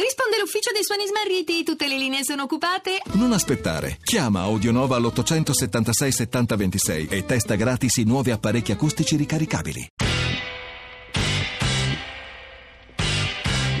Risponde l'ufficio dei suoni smarriti, tutte le linee sono occupate. Non aspettare. Chiama Audionova all'876 7026 e testa gratis i nuovi apparecchi acustici ricaricabili.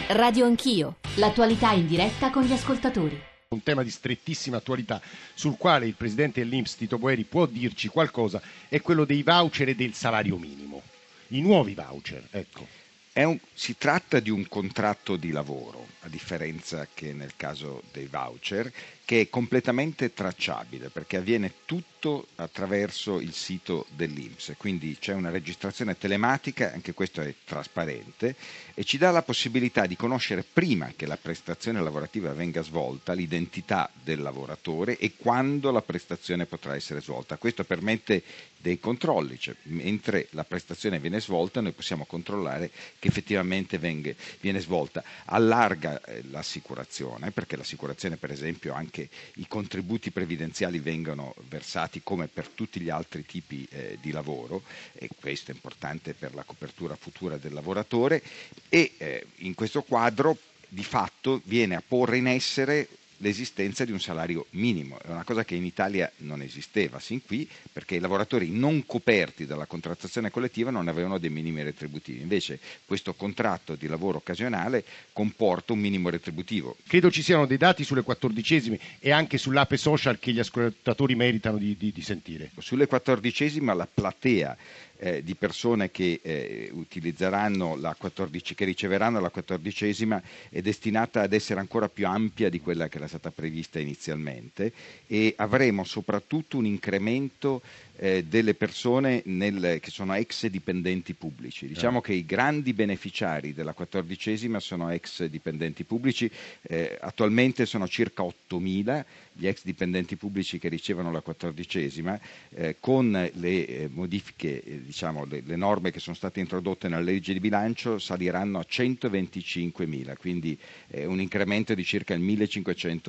Radio Anch'io, l'attualità in diretta con gli ascoltatori. Un tema di strettissima attualità sul quale il presidente dell'Inps Tito Boeri può dirci qualcosa è quello dei voucher e del salario minimo. I nuovi voucher, ecco. Un, si tratta di un contratto di lavoro, a differenza che nel caso dei voucher, che è completamente tracciabile perché avviene tutto attraverso il sito dell'Inps, quindi c'è una registrazione telematica, anche questo è trasparente, e ci dà la possibilità di conoscere prima che la prestazione lavorativa venga svolta l'identità del lavoratore e quando la prestazione potrà essere svolta. Questo permette dei controlli, cioè, mentre la prestazione viene svolta noi possiamo controllare che effettivamente venga, viene svolta. Allarga eh, l'assicurazione, perché l'assicurazione per esempio anche che i contributi previdenziali vengano versati come per tutti gli altri tipi eh, di lavoro e questo è importante per la copertura futura del lavoratore e eh, in questo quadro di fatto viene a porre in essere l'esistenza di un salario minimo, è una cosa che in Italia non esisteva sin qui perché i lavoratori non coperti dalla contrattazione collettiva non avevano dei minimi retributivi, invece questo contratto di lavoro occasionale comporta un minimo retributivo. Credo ci siano dei dati sulle quattordicesime e anche sull'ape social che gli ascoltatori meritano di, di, di sentire. Sulle quattordicesime la platea eh, di persone che, eh, utilizzeranno la 14, che riceveranno la quattordicesima è destinata ad essere ancora più ampia di quella che era stata prevista inizialmente e avremo soprattutto un incremento eh, delle persone nel, che sono ex dipendenti pubblici. Diciamo ah. che i grandi beneficiari della quattordicesima sono ex dipendenti pubblici, eh, attualmente sono circa 8.000 gli ex dipendenti pubblici che ricevono la quattordicesima, eh, con le eh, modifiche, eh, diciamo, le, le, norme che sono state introdotte nella legge di bilancio saliranno a 125.000, quindi un incremento di circa il 1500%.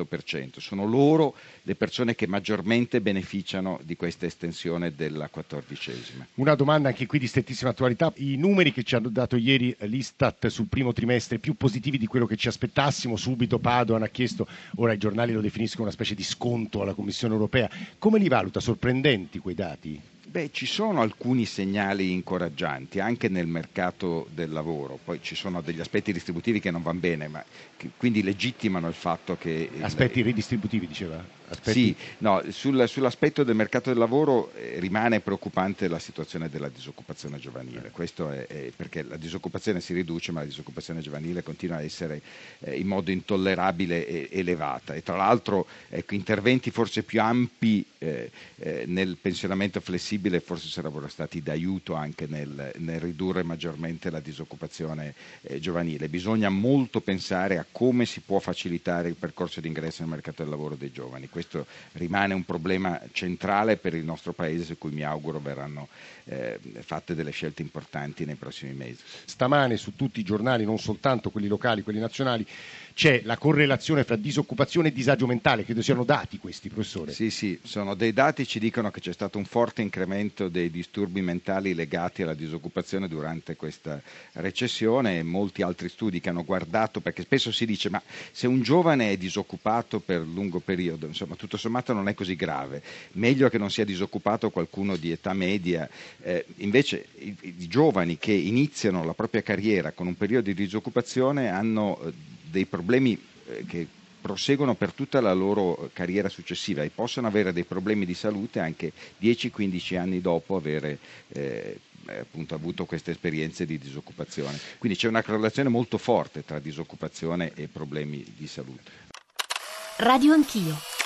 Sono loro le persone che maggiormente beneficiano di questa estensione della quattordicesima. Una domanda anche qui di strettissima attualità. I numeri che ci hanno dato ieri l'Istat sul primo trimestre più positivi di quello che ci aspettassimo, subito Padoan ha chiesto, ora i giornali lo definiscono una specie di sconto alla Commissione europea. Come li valuta? Sorprendenti quei dati? Beh, ci sono alcuni segnali incoraggianti anche nel mercato del lavoro, poi ci sono degli aspetti distributivi che non vanno bene, ma che quindi legittimano il fatto che... Aspetti ridistributivi, diceva? Aspetti... Sì, no, sul, sull'aspetto del mercato del lavoro eh, rimane preoccupante la situazione della disoccupazione giovanile, questo è, è, perché la disoccupazione si riduce ma la disoccupazione giovanile continua a essere eh, in modo intollerabile e elevata e tra l'altro ecco, interventi forse più ampi eh, eh nel pensionamento flessibile forse sarebbero stati d'aiuto anche nel, nel ridurre maggiormente la disoccupazione eh, giovanile. Bisogna molto pensare a come si può facilitare il percorso di ingresso nel mercato del lavoro dei giovani. Questo rimane un problema centrale per il nostro Paese su cui mi auguro verranno eh, fatte delle scelte importanti nei prossimi mesi. Stamane su tutti i giornali, non soltanto quelli locali, quelli nazionali, c'è la correlazione fra disoccupazione e disagio mentale, credo siano dati questi, professore. Sì, sì, sono dei dati, ci dicono che c'è stato un forte incremento dei disturbi mentali legati alla disoccupazione durante questa recessione e molti altri studi che hanno guardato, perché spesso si dice ma se un giovane è disoccupato per lungo periodo, insomma tutto sommato non è così grave, meglio che non sia disoccupato qualcuno di età media, eh, invece i, i giovani che iniziano la propria carriera con un periodo di disoccupazione hanno eh, dei problemi eh, che proseguono per tutta la loro carriera successiva e possono avere dei problemi di salute anche 10-15 anni dopo avere eh, appunto, avuto queste esperienze di disoccupazione. Quindi c'è una correlazione molto forte tra disoccupazione e problemi di salute. Radio Anch'io.